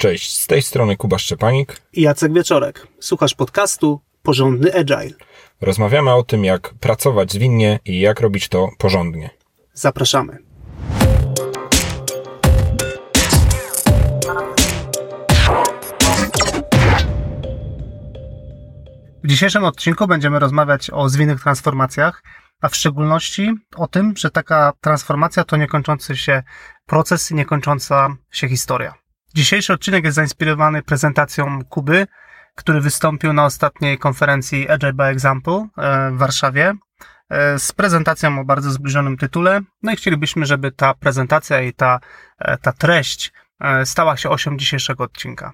Cześć, z tej strony Kuba Szczepanik i Jacek Wieczorek. Słuchasz podcastu Porządny Agile. Rozmawiamy o tym, jak pracować zwinnie i jak robić to porządnie. Zapraszamy. W dzisiejszym odcinku będziemy rozmawiać o zwinnych transformacjach, a w szczególności o tym, że taka transformacja to niekończący się proces i niekończąca się historia. Dzisiejszy odcinek jest zainspirowany prezentacją Kuby, który wystąpił na ostatniej konferencji Agile by Example e, w Warszawie e, z prezentacją o bardzo zbliżonym tytule. No i chcielibyśmy, żeby ta prezentacja i ta, e, ta treść stała się osią dzisiejszego odcinka.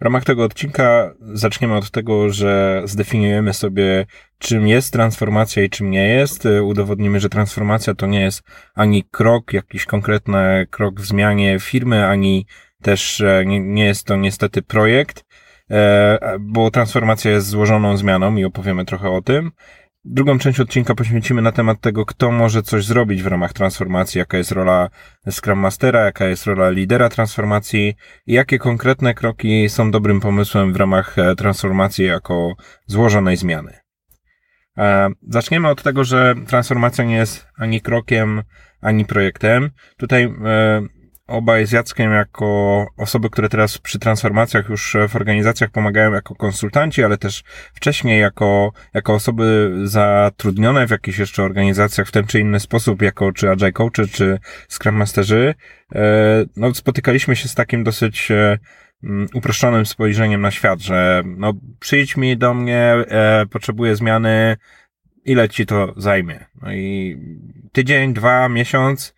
W ramach tego odcinka zaczniemy od tego, że zdefiniujemy sobie, czym jest transformacja i czym nie jest. Udowodnimy, że transformacja to nie jest ani krok, jakiś konkretny krok w zmianie firmy, ani też nie, nie jest to niestety projekt, e, bo transformacja jest złożoną zmianą i opowiemy trochę o tym. Drugą część odcinka poświęcimy na temat tego, kto może coś zrobić w ramach transformacji, jaka jest rola Scrum Mastera, jaka jest rola lidera transformacji i jakie konkretne kroki są dobrym pomysłem w ramach e, transformacji jako złożonej zmiany. E, zaczniemy od tego, że transformacja nie jest ani krokiem, ani projektem. Tutaj obaj z Jackiem jako osoby, które teraz przy transformacjach już w organizacjach pomagają jako konsultanci, ale też wcześniej jako, jako osoby zatrudnione w jakichś jeszcze organizacjach w ten czy inny sposób, jako czy Agile Coachy, czy Scrum Masterzy, e, no spotykaliśmy się z takim dosyć e, mm, uproszczonym spojrzeniem na świat, że no przyjdź mi do mnie, e, potrzebuję zmiany, ile ci to zajmie? No i tydzień, dwa, miesiąc,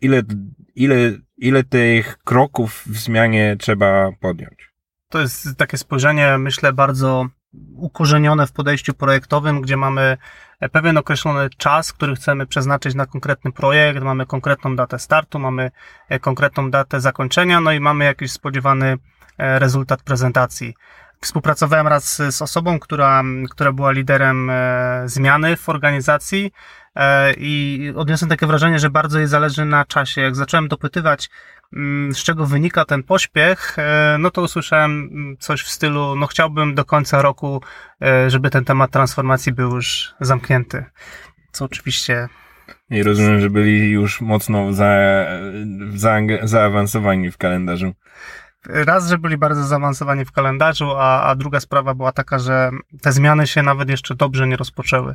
ile, ile ile tych kroków w zmianie trzeba podjąć? To jest takie spojrzenie, myślę, bardzo ukorzenione w podejściu projektowym, gdzie mamy pewien określony czas, który chcemy przeznaczyć na konkretny projekt, mamy konkretną datę startu, mamy konkretną datę zakończenia, no i mamy jakiś spodziewany e, rezultat prezentacji. Współpracowałem raz z osobą, która, która była liderem e, zmiany w organizacji e, i odniosłem takie wrażenie, że bardzo jej zależy na czasie. Jak zacząłem dopytywać, mm, z czego wynika ten pośpiech, e, no to usłyszałem coś w stylu, no chciałbym do końca roku, żeby ten temat transformacji był już zamknięty. Co oczywiście i rozumiem, że byli już mocno za, za, zaawansowani w kalendarzu. Raz, że byli bardzo zaawansowani w kalendarzu, a, a druga sprawa była taka, że te zmiany się nawet jeszcze dobrze nie rozpoczęły.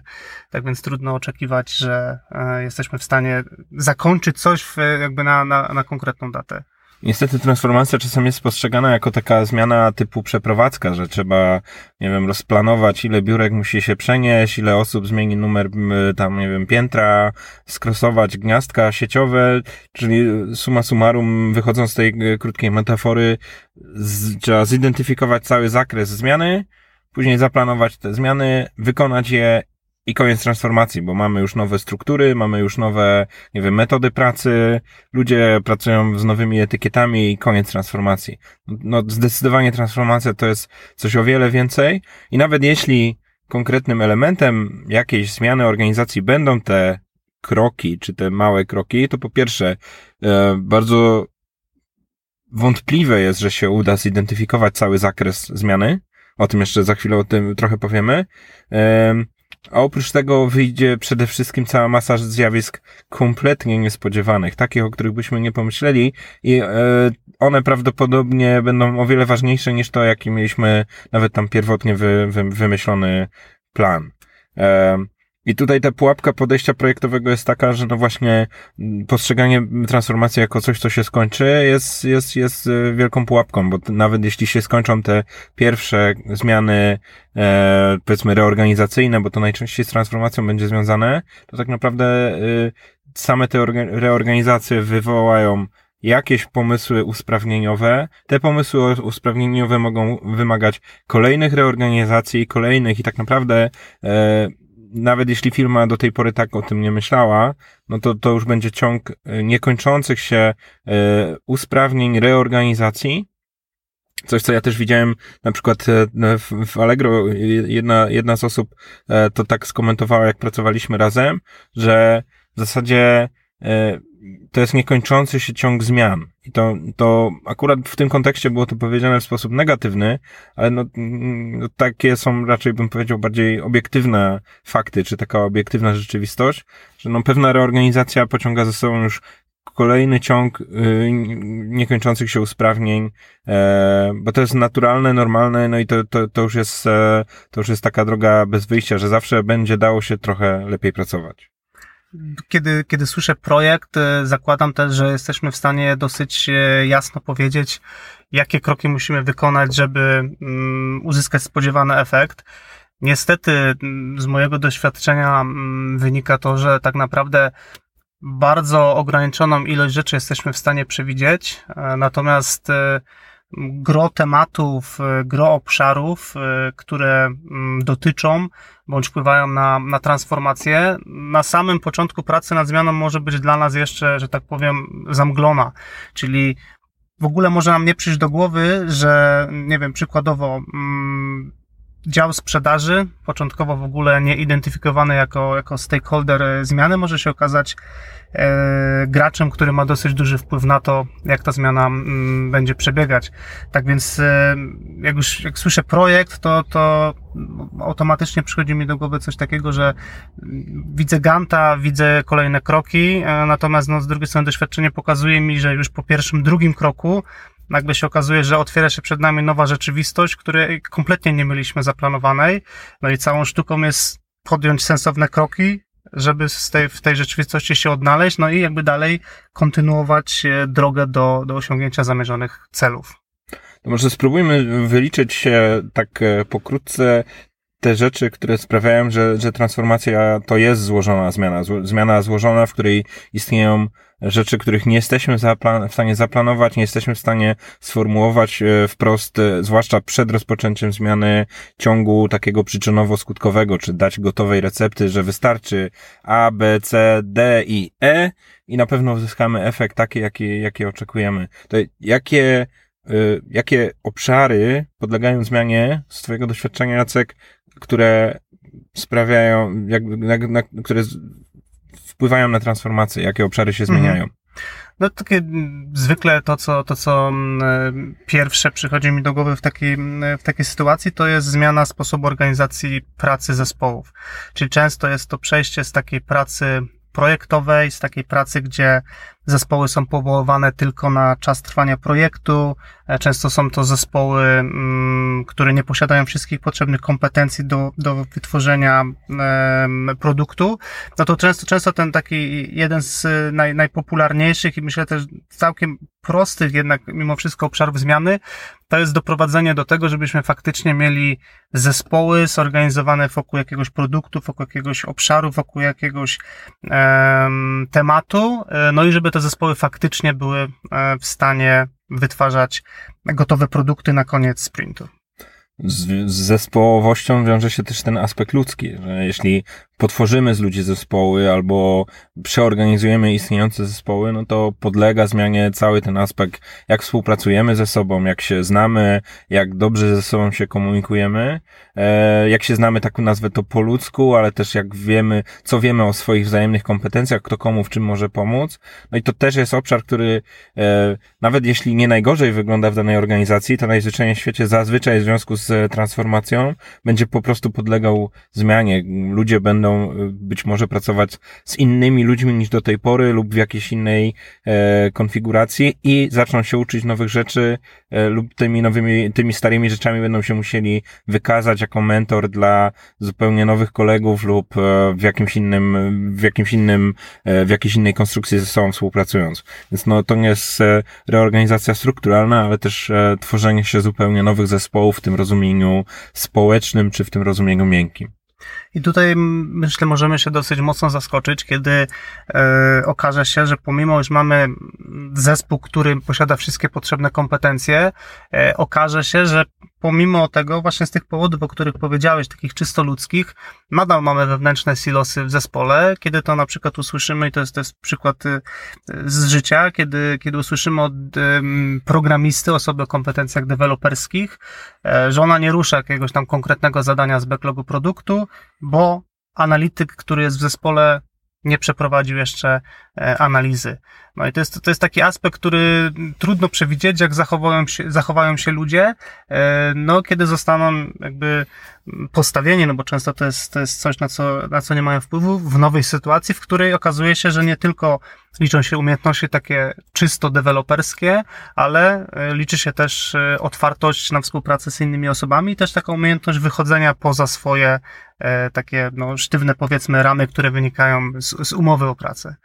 Tak więc trudno oczekiwać, że e, jesteśmy w stanie zakończyć coś w, jakby na, na, na konkretną datę. Niestety transformacja czasem jest postrzegana jako taka zmiana typu przeprowadzka, że trzeba, nie wiem, rozplanować, ile biurek musi się przenieść, ile osób zmieni numer tam, nie wiem, piętra, skrosować gniazdka sieciowe, czyli suma summarum, wychodząc z tej e, krótkiej metafory, z, trzeba zidentyfikować cały zakres zmiany, później zaplanować te zmiany, wykonać je i koniec transformacji, bo mamy już nowe struktury, mamy już nowe, nie wiem, metody pracy, ludzie pracują z nowymi etykietami i koniec transformacji. No, zdecydowanie transformacja to jest coś o wiele więcej i nawet jeśli konkretnym elementem jakiejś zmiany organizacji będą te kroki, czy te małe kroki, to po pierwsze, e, bardzo wątpliwe jest, że się uda zidentyfikować cały zakres zmiany. O tym jeszcze za chwilę o tym trochę powiemy. E, a oprócz tego wyjdzie przede wszystkim cała masa zjawisk kompletnie niespodziewanych, takich, o których byśmy nie pomyśleli i e, one prawdopodobnie będą o wiele ważniejsze niż to, jaki mieliśmy nawet tam pierwotnie wy, wy, wymyślony plan. I tutaj ta pułapka podejścia projektowego jest taka, że no właśnie mm, postrzeganie transformacji jako coś, co się skończy, jest, jest, jest e, wielką pułapką, bo nawet jeśli się skończą te pierwsze zmiany, e, powiedzmy reorganizacyjne, bo to najczęściej z transformacją będzie związane, to tak naprawdę e, same te reorganizacje wywołają jakieś pomysły usprawnieniowe. Te pomysły usprawnieniowe mogą wymagać kolejnych reorganizacji, kolejnych i tak naprawdę e, nawet jeśli firma do tej pory tak o tym nie myślała, no to to już będzie ciąg e, niekończących się e, usprawnień, reorganizacji. Coś, co ja też widziałem na przykład e, w Allegro, jedna, jedna z osób to tak skomentowała, jak pracowaliśmy razem, że w zasadzie to jest niekończący się ciąg zmian I to, to akurat w tym kontekście było to powiedziane w sposób negatywny, ale no, no, takie są raczej bym powiedział bardziej obiektywne fakty, czy taka obiektywna rzeczywistość, że no pewna reorganizacja pociąga ze sobą już kolejny ciąg y, niekończących się usprawnień, e, bo to jest naturalne, normalne, no i to, to, to już jest, e, to już jest taka droga bez wyjścia, że zawsze będzie dało się trochę lepiej pracować kiedy, kiedy słyszę projekt, e, zakładam też, że jesteśmy w stanie dosyć e, jasno powiedzieć, jakie kroki musimy wykonać, żeby mm, uzyskać spodziewany efekt. Niestety, mm, z mojego doświadczenia mm, wynika to, że tak naprawdę bardzo ograniczoną ilość rzeczy jesteśmy w stanie przewidzieć, e, natomiast gro tematów, e, gro obszarów, e, które mm, dotyczą bądź wpływają na, na transformację. Na samym początku pracy nad zmianą może być dla nas jeszcze, że tak powiem, zamglona, czyli w ogóle może nam nie przyjść do głowy, że, nie wiem, przykładowo, mm, dział sprzedaży, początkowo w ogóle nie identyfikowany jako, jako stakeholder e, zmiany, może się okazać e, graczem, który ma dosyć duży wpływ na to, jak ta zmiana m, mm, będzie przebiegać. Tak więc, e, jak już jak słyszę projekt, to, to automatycznie przychodzi mi do głowy coś takiego, że widzę Ganta, widzę kolejne kroki, e, natomiast no, z drugiej strony doświadczenie pokazuje mi, że już po pierwszym, drugim kroku nagle się okazuje, że otwiera się przed nami nowa rzeczywistość, której kompletnie nie mieliśmy zaplanowanej. No i całą sztuką jest podjąć sensowne kroki, żeby z tej, w tej rzeczywistości się odnaleźć, no i jakby dalej kontynuować e, drogę do, do osiągnięcia zamierzonych celów. To może spróbujmy wyliczyć tak e, pokrótce te rzeczy, które sprawiają, że, że transformacja to jest złożona zmiana. Zmiana złożona, w której istnieją rzeczy, których nie jesteśmy w stanie zaplanować, nie jesteśmy w stanie sformułować e, wprost, e, zwłaszcza przed rozpoczęciem zmiany ciągu takiego przyczynowo-skutkowego, czy dać gotowej recepty, że wystarczy A, B, C, D i E i na pewno uzyskamy efekt taki, jaki, jaki oczekujemy. To jakie, jakie obszary podlegają zmianie z Twojego doświadczenia, Jacek, które sprawiają, jak, na, na, które wpływają na transformację, jakie obszary się zmieniają? Mhm. No takie zwykle to, co, to, co mm, pierwsze przychodzi mi do głowy w takiej, w takiej sytuacji, to jest zmiana sposobu organizacji pracy zespołów. Czyli często jest to przejście z takiej pracy projektowej, z takiej pracy, gdzie Zespoły są powoływane tylko na czas trwania projektu. E, często są to zespoły, mm, które nie posiadają wszystkich potrzebnych kompetencji do, do wytworzenia produktu. No to często, często ten taki jeden z naj, najpopularniejszych i myślę też całkiem prostych jednak mimo wszystko obszarów zmiany, to jest doprowadzenie do tego, żebyśmy faktycznie mieli zespoły zorganizowane wokół jakiegoś produktu, wokół jakiegoś obszaru, wokół jakiegoś tematu, e, no i żeby te zespoły faktycznie były e, w stanie wytwarzać gotowe produkty na koniec sprintu. Z, zespołowością wiąże się też ten aspekt ludzki, że jeśli potworzymy z ludzi zespoły albo przeorganizujemy istniejące zespoły, no to podlega zmianie cały ten aspekt, jak współpracujemy ze sobą, jak się znamy, jak dobrze ze sobą się komunikujemy, e, jak się znamy, tak nazwę to po ludzku, ale też jak wiemy, co wiemy o swoich wzajemnych kompetencjach, kto komu w czym może pomóc. No i to też jest obszar, który e, nawet jeśli nie najgorzej wygląda w danej organizacji, to najzwyczajniej w świecie zazwyczaj w związku z transformacją będzie po prostu podlegał zmianie. Ludzie będą Y, być może pracować z innymi ludźmi niż do tej pory lub w jakiejś innej e, konfiguracji i zaczną się uczyć nowych rzeczy e, lub tymi nowymi, tymi starymi rzeczami będą się musieli wykazać jako mentor dla zupełnie nowych kolegów lub e, w jakimś innym, w jakimś innym, w jakiejś innej konstrukcji ze sobą współpracując. Więc no to nie jest reorganizacja strukturalna, ale też tworzenie się zupełnie nowych zespołów w tym rozumieniu społecznym czy w tym rozumieniu miękkim. I tutaj myślę, możemy się dosyć mocno zaskoczyć, kiedy e, okaże się, że pomimo, że mamy zespół, który posiada wszystkie potrzebne kompetencje, e, okaże się, że pomimo tego, właśnie z tych powodów, o których powiedziałeś, takich czysto ludzkich, nadal mamy wewnętrzne silosy w zespole, kiedy to na przykład usłyszymy, i to jest, to jest przykład y, z życia, kiedy, kiedy usłyszymy od programisty, osoby o kompetencjach deweloperskich, e, że ona nie rusza jakiegoś tam konkretnego zadania z backlogu produktu, bo analityk, który jest w zespole, nie przeprowadził jeszcze analizy. No i to jest, to jest taki aspekt, który trudno przewidzieć, jak zachowają się, zachowają się ludzie, e, no kiedy zostaną jakby postawieni, no bo często to jest, to jest coś, na co, na co nie mają wpływu, w nowej sytuacji, w której okazuje się, że nie tylko liczą się umiejętności takie czysto deweloperskie, ale e, liczy się też e, otwartość na współpracę z innymi osobami i też taka umiejętność wychodzenia poza swoje takie no, sztywne powiedzmy ramy, które wynikają z, z umowy o pracę.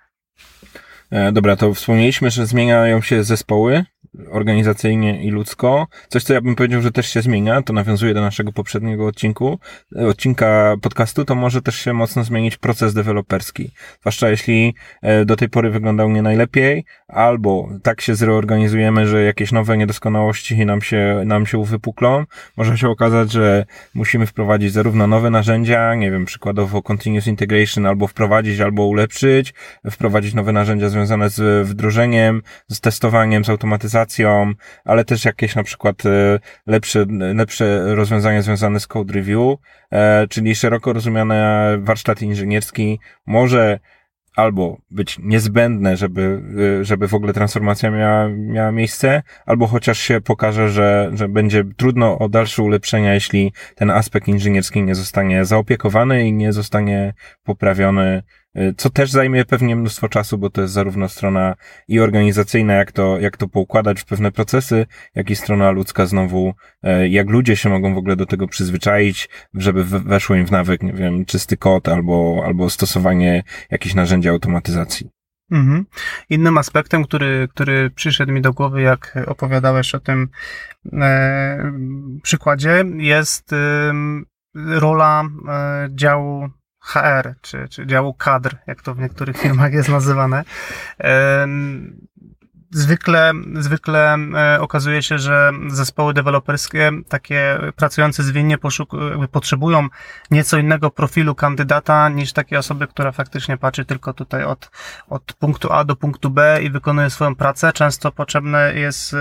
Dobra, to wspomnieliśmy, że zmieniają się zespoły organizacyjnie i ludzko. Coś, co ja bym powiedział, że też się zmienia, to nawiązuje do naszego poprzedniego odcinku, odcinka podcastu, to może też się mocno zmienić proces deweloperski. Zwłaszcza jeśli e, do tej pory wyglądał nie najlepiej, albo tak się zreorganizujemy, że jakieś nowe niedoskonałości nam się, nam się uwypuklą. Może się okazać, że musimy wprowadzić zarówno nowe narzędzia, nie wiem, przykładowo continuous integration, albo wprowadzić, albo ulepszyć, wprowadzić nowe narzędzia związane z wdrożeniem, z testowaniem, z automatyzacją, ale też jakieś na przykład e, lepsze, lepsze rozwiązania związane z code review, e, czyli szeroko rozumiane warsztat inżynierski może albo być niezbędne, żeby, e, żeby w ogóle transformacja miała, miała miejsce, albo chociaż się pokaże, że, że będzie trudno o dalsze ulepszenia, jeśli ten aspekt inżynierski nie zostanie zaopiekowany i nie zostanie poprawiony Y, co też zajmie pewnie mnóstwo czasu, bo to jest zarówno strona i organizacyjna, jak to, jak to poukładać w pewne procesy, jak i strona ludzka znowu, e, jak ludzie się mogą w ogóle do tego przyzwyczaić, żeby weszło im w nawyk, nie wiem, czysty kod albo, albo stosowanie jakichś narzędzi automatyzacji. Mhm. Innym aspektem, który, który przyszedł mi do głowy, jak opowiadałeś o tym e, przykładzie, jest e, rola e, działu HR, czy, czy działu kadr, jak to w niektórych firmach jest nazywane. Zwykle, zwykle e, okazuje się, że zespoły deweloperskie, takie pracujące zwinnie, potrzebują nieco innego profilu kandydata niż takie osoby, która faktycznie patrzy tylko tutaj od, od punktu A do punktu B i wykonuje swoją pracę. Często potrzebny jest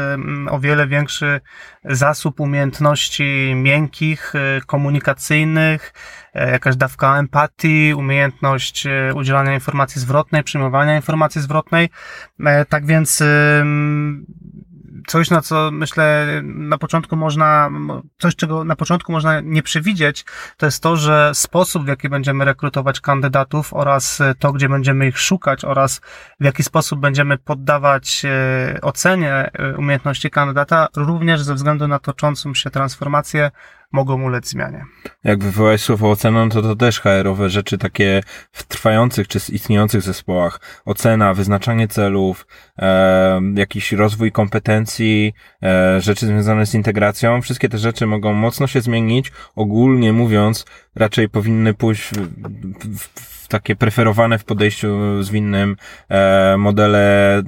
o wiele większy zasób umiejętności miękkich, e, komunikacyjnych, e, jakaś dawka empatii, umiejętność udzielania informacji zwrotnej, przyjmowania informacji zwrotnej. Tak więc coś, na co myślę na początku można, coś czego na początku można nie przewidzieć, to jest to, że sposób, w jaki będziemy rekrutować kandydatów oraz to, gdzie będziemy ich szukać oraz w jaki sposób będziemy poddawać e, ocenie e, umiejętności kandydata, również ze względu na toczącą się transformację mogą ulec zmianie. Jak wywołałeś słowo oceną, to to też HR-owe rzeczy takie w trwających czy istniejących zespołach. Ocena, wyznaczanie celów, e, jakiś rozwój kompetencji, e, rzeczy związane z integracją. Wszystkie te rzeczy mogą mocno się zmienić. Ogólnie mówiąc, raczej powinny pójść w, w, w takie preferowane w podejściu zwinnym e, modele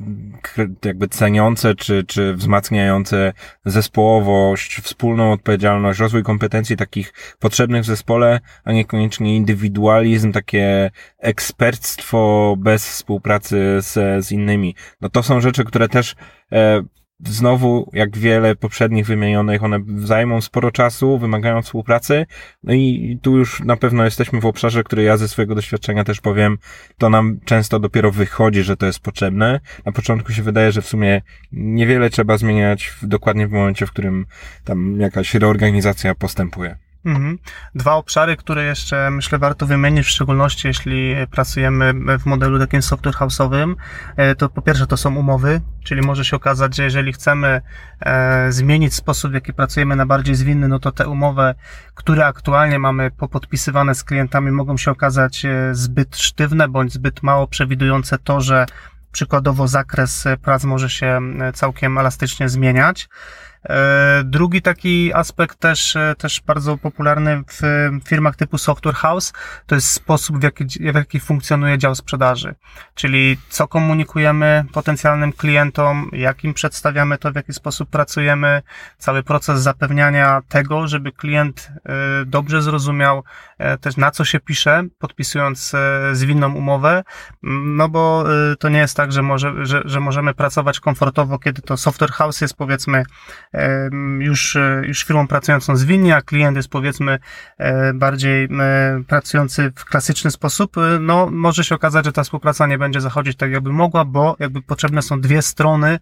jakby ceniące czy, czy wzmacniające zespołowość, wspólną odpowiedzialność, rozwój kompetencji takich potrzebnych w zespole, a niekoniecznie indywidualizm, takie eksperctwo bez współpracy z, z innymi. No to są rzeczy, które też e, znowu, jak wiele poprzednich wymienionych, one zajmą sporo czasu, wymagają współpracy. No i tu już na pewno jesteśmy w obszarze, który ja ze swojego doświadczenia też powiem, to nam często dopiero wychodzi, że to jest potrzebne. Na początku się wydaje, że w sumie niewiele trzeba zmieniać w, dokładnie w momencie, w którym tam jakaś reorganizacja postępuje. Mhm. Dwa obszary, które jeszcze myślę warto wymienić, w szczególności jeśli pracujemy w modelu takim software house'owym, e, to po pierwsze to są umowy, czyli może się okazać, że jeżeli chcemy e, zmienić sposób, w jaki pracujemy na bardziej zwinny, no to te umowy, które aktualnie mamy popodpisywane z klientami, mogą się okazać e, zbyt sztywne bądź zbyt mało przewidujące to, że przykładowo zakres prac może się całkiem elastycznie zmieniać. E, drugi taki aspekt też, e, też bardzo popularny w firmach typu Software House to jest sposób, w jaki, w jaki funkcjonuje dział sprzedaży. Czyli co komunikujemy potencjalnym klientom, jak im przedstawiamy to, w jaki sposób pracujemy, cały proces zapewniania tego, żeby klient e, dobrze zrozumiał też na co się pisze, podpisując zwinną umowę, no bo to nie jest tak, że, może, że, że możemy pracować komfortowo, kiedy to Software House jest powiedzmy już, już firmą pracującą zwinnie, a klient jest powiedzmy bardziej pracujący w klasyczny sposób, no może się okazać, że ta współpraca nie będzie zachodzić tak jakby mogła, bo jakby potrzebne są dwie strony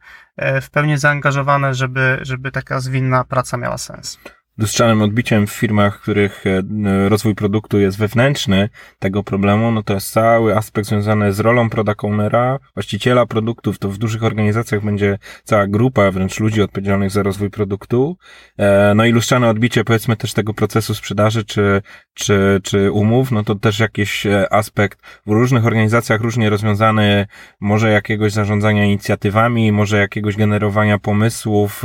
w pełni zaangażowane, żeby, żeby taka zwinna praca miała sens lustrzanym odbiciem w firmach, w których e, rozwój produktu jest wewnętrzny tego problemu, no to jest cały aspekt związany z rolą product ownera, właściciela produktów, to w dużych organizacjach będzie cała grupa wręcz ludzi odpowiedzialnych za rozwój produktu. E, no i lustrzane odbicie powiedzmy też tego procesu sprzedaży czy, czy, czy umów, no to też jakiś e, aspekt w różnych organizacjach różnie rozwiązany, może jakiegoś zarządzania inicjatywami, może jakiegoś generowania pomysłów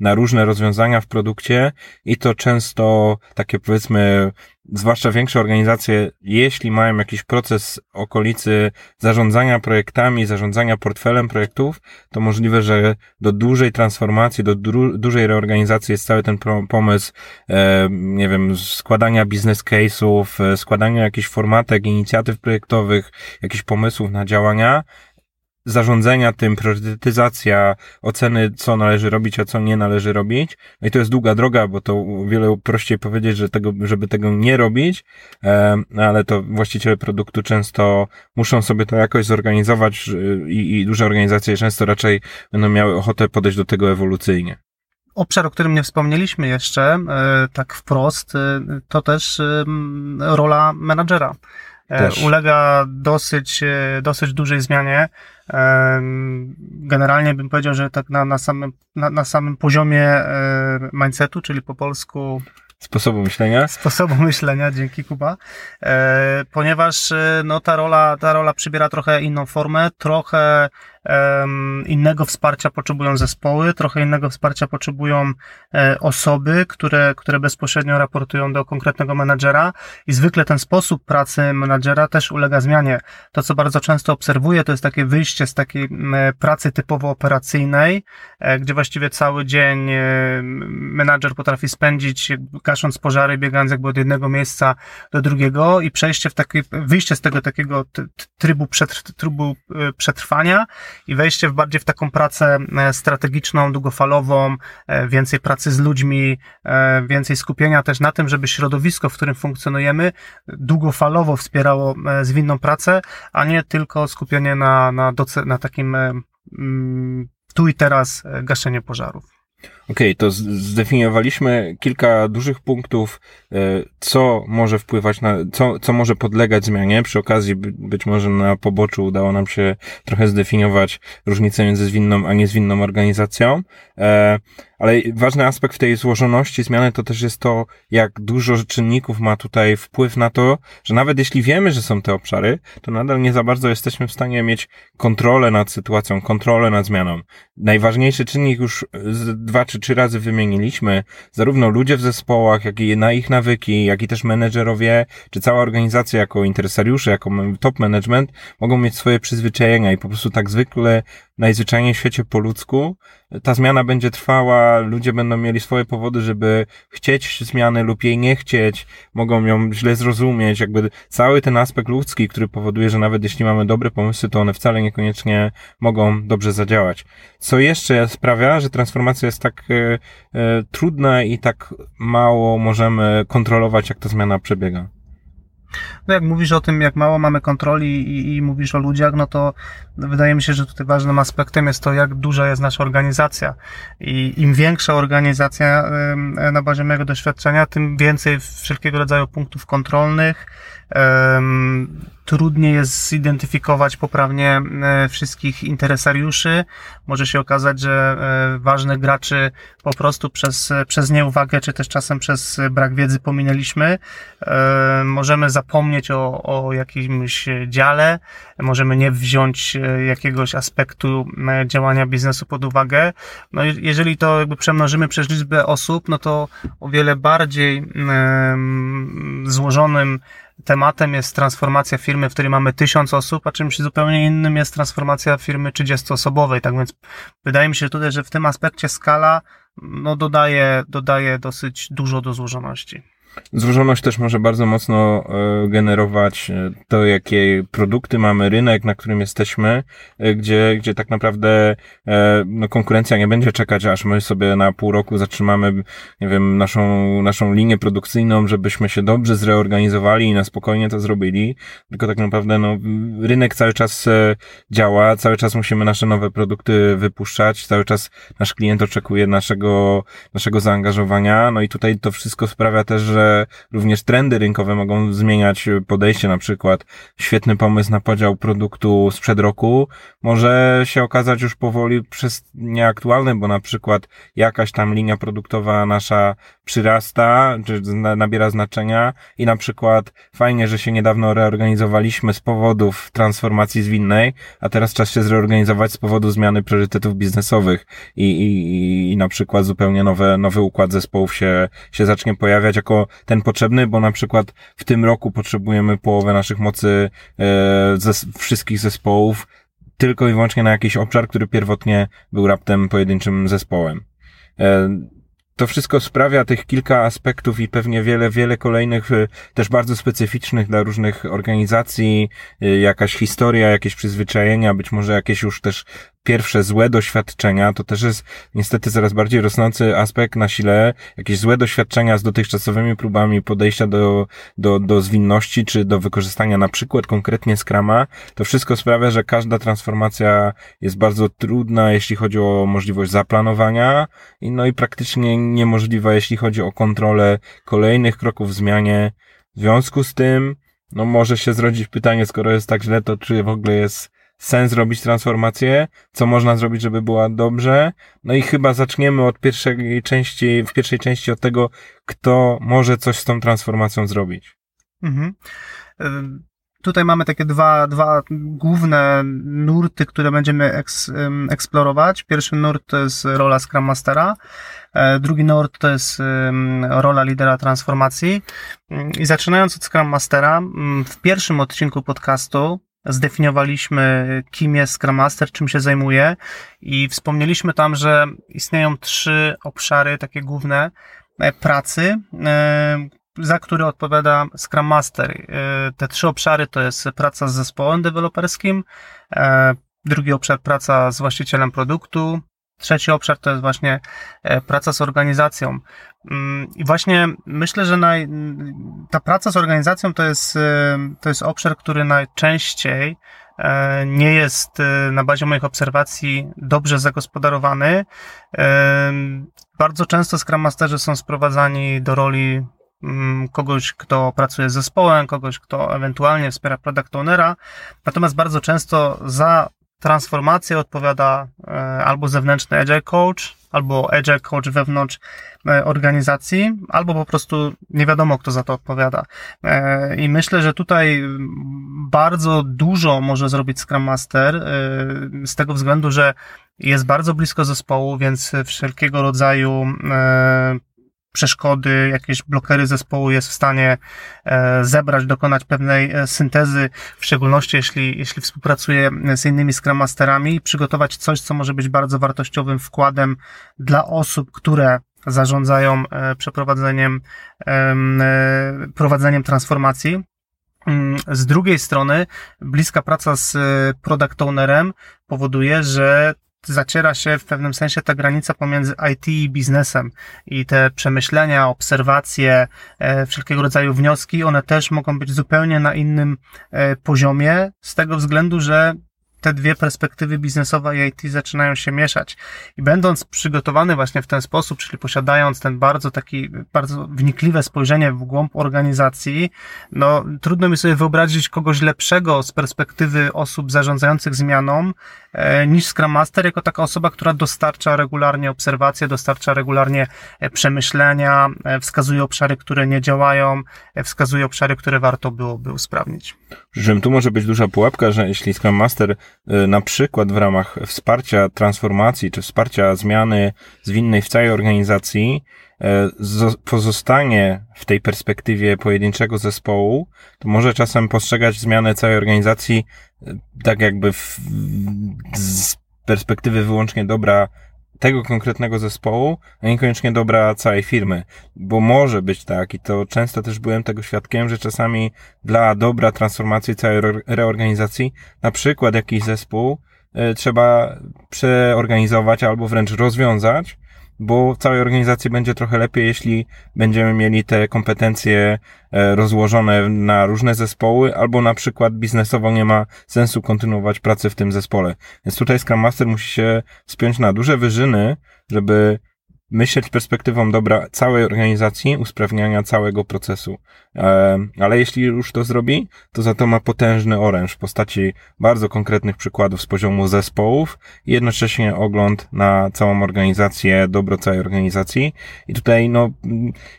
na różne rozwiązania w produkcie i to często takie powiedzmy, zwłaszcza większe organizacje, jeśli mają jakiś proces okolicy zarządzania projektami, zarządzania portfelem projektów, to możliwe, że do dużej transformacji, do du dużej reorganizacji jest cały ten pomysł, e, nie wiem, składania business case'ów, e, składania jakichś formatek, inicjatyw projektowych, jakichś pomysłów na działania, zarządzania tym, priorytetyzacja, oceny, co należy robić, a co nie należy robić. No i to jest długa droga, bo to wiele prościej powiedzieć, że tego, żeby tego nie robić, e, ale to właściciele produktu często muszą sobie to jakoś zorganizować i, i duże organizacje często raczej będą miały ochotę podejść do tego ewolucyjnie obszar, o którym nie wspomnieliśmy jeszcze, e, tak wprost, e, to też rola menadżera. Też. Ulega dosyć, dosyć dużej zmianie. Generalnie bym powiedział, że tak na, na, samym, na, na samym poziomie e, mindsetu, czyli po polsku Sposobu myślenia. Sposobu myślenia, dzięki Kuba. E, ponieważ e, no, ta, rola, ta rola przybiera trochę inną formę, trochę innego wsparcia potrzebują zespoły, trochę innego wsparcia potrzebują e, osoby, które, które bezpośrednio raportują do konkretnego menadżera i zwykle ten sposób pracy menadżera też ulega zmianie. To, co bardzo często obserwuję, to jest takie wyjście z takiej pracy typowo operacyjnej, e, gdzie właściwie cały dzień e, menadżer potrafi spędzić gasząc pożary, biegając jakby od jednego miejsca do drugiego i przejście w takie, wyjście z tego takiego trybu, trybu przetrwania i wejście w bardziej w taką pracę e, strategiczną, długofalową, e, więcej pracy z ludźmi, e, więcej skupienia też na tym, żeby środowisko, w którym funkcjonujemy, długofalowo wspierało zwinną pracę, a nie tylko skupienie na, na, doce- na takim mm, tu i teraz gaszenie pożarów. Okej, okay, to zdefiniowaliśmy kilka dużych punktów, e, co może wpływać na, co, co może podlegać zmianie. Przy okazji być może na poboczu udało nam się trochę zdefiniować różnicę między zwinną a niezwinną organizacją. Ale ważny aspekt w tej złożoności zmiany to też jest to, jak dużo czynników ma tutaj wpływ na to, że nawet jeśli wiemy, że są te obszary, to nadal nie za bardzo jesteśmy w stanie mieć kontrolę nad sytuacją, kontrolę nad zmianą. Najważniejszy czynnik już dwa czy trzy razy wymieniliśmy, zarówno ludzie w zespołach, jak i na ich nawyki, jak i też menedżerowie, czy cała organizacja jako interesariusze, jako top management mogą mieć swoje przyzwyczajenia i po prostu tak zwykle najzwyczajniej w świecie po ludzku ta zmiana będzie trwała, ludzie będą mieli swoje powody, żeby chcieć zmiany lub jej nie chcieć, mogą ją źle zrozumieć, jakby cały ten aspekt ludzki, który powoduje, że nawet jeśli mamy dobre pomysły, to one wcale niekoniecznie mogą dobrze zadziałać. Co jeszcze sprawia, że transformacja jest tak e, e, trudna i tak mało możemy kontrolować, jak ta zmiana przebiega. No jak mówisz o tym, jak mało mamy kontroli i, i, mówisz o ludziach, no to wydaje mi się, że tutaj ważnym aspektem jest to, jak duża jest nasza organizacja. I im większa organizacja na bazie mojego doświadczenia, tym więcej wszelkiego rodzaju punktów kontrolnych, trudniej jest zidentyfikować poprawnie e, wszystkich interesariuszy. Może się okazać, że e, ważnych graczy po prostu przez, przez nieuwagę, czy też czasem przez brak wiedzy pominęliśmy. E, możemy zapomnieć o, o jakimś dziale, możemy nie wziąć jakiegoś aspektu działania biznesu pod uwagę. No, jeżeli to jakby przemnożymy przez liczbę osób, no to o wiele bardziej złożonym tematem jest transformacja firmy, w której mamy tysiąc osób, a czymś zupełnie innym jest transformacja firmy 30-osobowej. Tak więc wydaje mi się tutaj, że w tym aspekcie skala no, dodaje, dodaje dosyć dużo do złożoności. Złożoność też może bardzo mocno e, generować e, to, jakie produkty mamy, rynek, na którym jesteśmy, e, gdzie, gdzie tak naprawdę no, konkurencja nie będzie czekać, aż my sobie na pół roku zatrzymamy, nie wiem, naszą, naszą linię produkcyjną, żebyśmy się dobrze zreorganizowali i na spokojnie to zrobili, tylko tak naprawdę no, rynek cały czas działa, cały czas musimy nasze nowe produkty wypuszczać, cały czas nasz klient oczekuje naszego, naszego zaangażowania, no i tutaj to wszystko sprawia też, że również trendy rynkowe mogą zmieniać podejście, na przykład świetny pomysł na podział produktu sprzed roku może się okazać już powoli przez nieaktualny, bo na przykład jakaś tam linia produktowa nasza przyrasta, czy nabiera znaczenia i na przykład fajnie, że się niedawno reorganizowaliśmy z powodów transformacji zwinnej, a teraz czas się zreorganizować z powodu zmiany priorytetów biznesowych i, i, i na przykład zupełnie nowe, nowy układ zespołów się, się zacznie pojawiać jako ten potrzebny, bo na przykład w tym roku potrzebujemy połowę naszych mocy e, ze wszystkich zespołów tylko i wyłącznie na jakiś obszar, który pierwotnie był raptem pojedynczym zespołem. E, to wszystko sprawia tych kilka aspektów i pewnie wiele, wiele kolejnych e, też bardzo specyficznych dla różnych organizacji, jakaś historia, jakieś przyzwyczajenia, być może jakieś już też pierwsze złe doświadczenia, to też jest niestety coraz bardziej rosnący aspekt na sile, jakieś złe doświadczenia z dotychczasowymi próbami podejścia do, do, do zwinności, czy do wykorzystania na przykład konkretnie Scrama, to wszystko sprawia, że każda transformacja jest bardzo trudna, jeśli chodzi o możliwość zaplanowania, i no i praktycznie niemożliwa, jeśli chodzi o kontrolę kolejnych kroków w zmianie. W związku z tym, no może się zrodzić pytanie, skoro jest tak źle, to czy w ogóle jest sens robić transformację, co można zrobić, żeby była dobrze. No i chyba zaczniemy od pierwszej części, w pierwszej części od tego, kto może coś z tą transformacją zrobić. Mhm. Tutaj mamy takie dwa, dwa główne nurty, które będziemy eks, eksplorować. Pierwszy nurt to jest rola Scrum Mastera, e, drugi nurt to jest rola lidera transformacji. I zaczynając od Scrum Mastera, w pierwszym odcinku podcastu zdefiniowaliśmy, kim jest Scrum Master, czym się zajmuje i wspomnieliśmy tam, że istnieją trzy obszary takie główne e, pracy, e, za które odpowiada Scrum Master. E, te trzy obszary to jest praca z zespołem deweloperskim, drugi obszar praca z właścicielem produktu, Trzeci obszar to jest właśnie e, praca z organizacją. Mm, I właśnie myślę, że naj, ta praca z organizacją to jest, e, to jest obszar, który najczęściej e, nie jest na bazie moich obserwacji dobrze zagospodarowany. Bardzo często Scrum Masterzy są sprowadzani do roli mm, kogoś, kto pracuje z zespołem, kogoś, kto ewentualnie wspiera product ownera. Natomiast bardzo często za transformację odpowiada e, albo zewnętrzny agile coach, albo agile coach wewnątrz e, organizacji, albo po prostu nie wiadomo, kto za to odpowiada. E, I myślę, że tutaj bardzo dużo może zrobić Scrum Master z tego względu, że jest bardzo blisko zespołu, więc wszelkiego rodzaju przeszkody, jakieś blokery zespołu jest w stanie e, zebrać, dokonać pewnej e, syntezy, w szczególności jeśli, jeśli współpracuje z innymi Scrum Masterami przygotować coś, co może być bardzo wartościowym wkładem dla osób, które zarządzają e, przeprowadzeniem, prowadzeniem transformacji. Mm, z drugiej strony, bliska praca z product ownerem powoduje, że zaciera się w pewnym sensie ta granica pomiędzy IT i biznesem. I te przemyślenia, obserwacje, e, wszelkiego rodzaju wnioski, one też mogą być zupełnie na innym e, poziomie z tego względu, że te dwie perspektywy biznesowa i IT zaczynają się mieszać. I będąc przygotowany właśnie w ten sposób, czyli posiadając ten bardzo taki, bardzo wnikliwe spojrzenie w głąb organizacji, no trudno mi sobie wyobrazić kogoś lepszego z perspektywy osób zarządzających zmianą, e, niż Scrum Master jako taka osoba, która dostarcza regularnie obserwacje, dostarcza regularnie e, przemyślenia, e, wskazuje obszary, które nie działają, wskazuje obszary, które warto byłoby usprawnić. Przy tu może być duża pułapka, że jeśli Scrum Master y, na przykład w ramach wsparcia transformacji czy wsparcia zmiany zwinnej w całej organizacji y, pozostanie w tej perspektywie pojedynczego zespołu, to może czasem postrzegać zmianę całej organizacji y, tak jakby w, z perspektywy wyłącznie dobra tego konkretnego zespołu, a niekoniecznie dobra całej firmy. Bo może być tak, i to często też byłem tego świadkiem, że czasami dla dobra transformacji całej reorganizacji, na przykład jakiś zespół, y, trzeba przeorganizować albo wręcz rozwiązać, bo całej organizacji będzie trochę lepiej, jeśli będziemy mieli te kompetencje e, rozłożone na różne zespoły, albo na przykład biznesowo nie ma sensu kontynuować pracy w tym zespole. Więc tutaj Scrum Master musi się spiąć na duże wyżyny, żeby myśleć perspektywą dobra całej organizacji, usprawniania całego procesu. Ale jeśli już to zrobi, to za to ma potężny oręż w postaci bardzo konkretnych przykładów z poziomu zespołów i jednocześnie ogląd na całą organizację, dobro całej organizacji. I tutaj, no,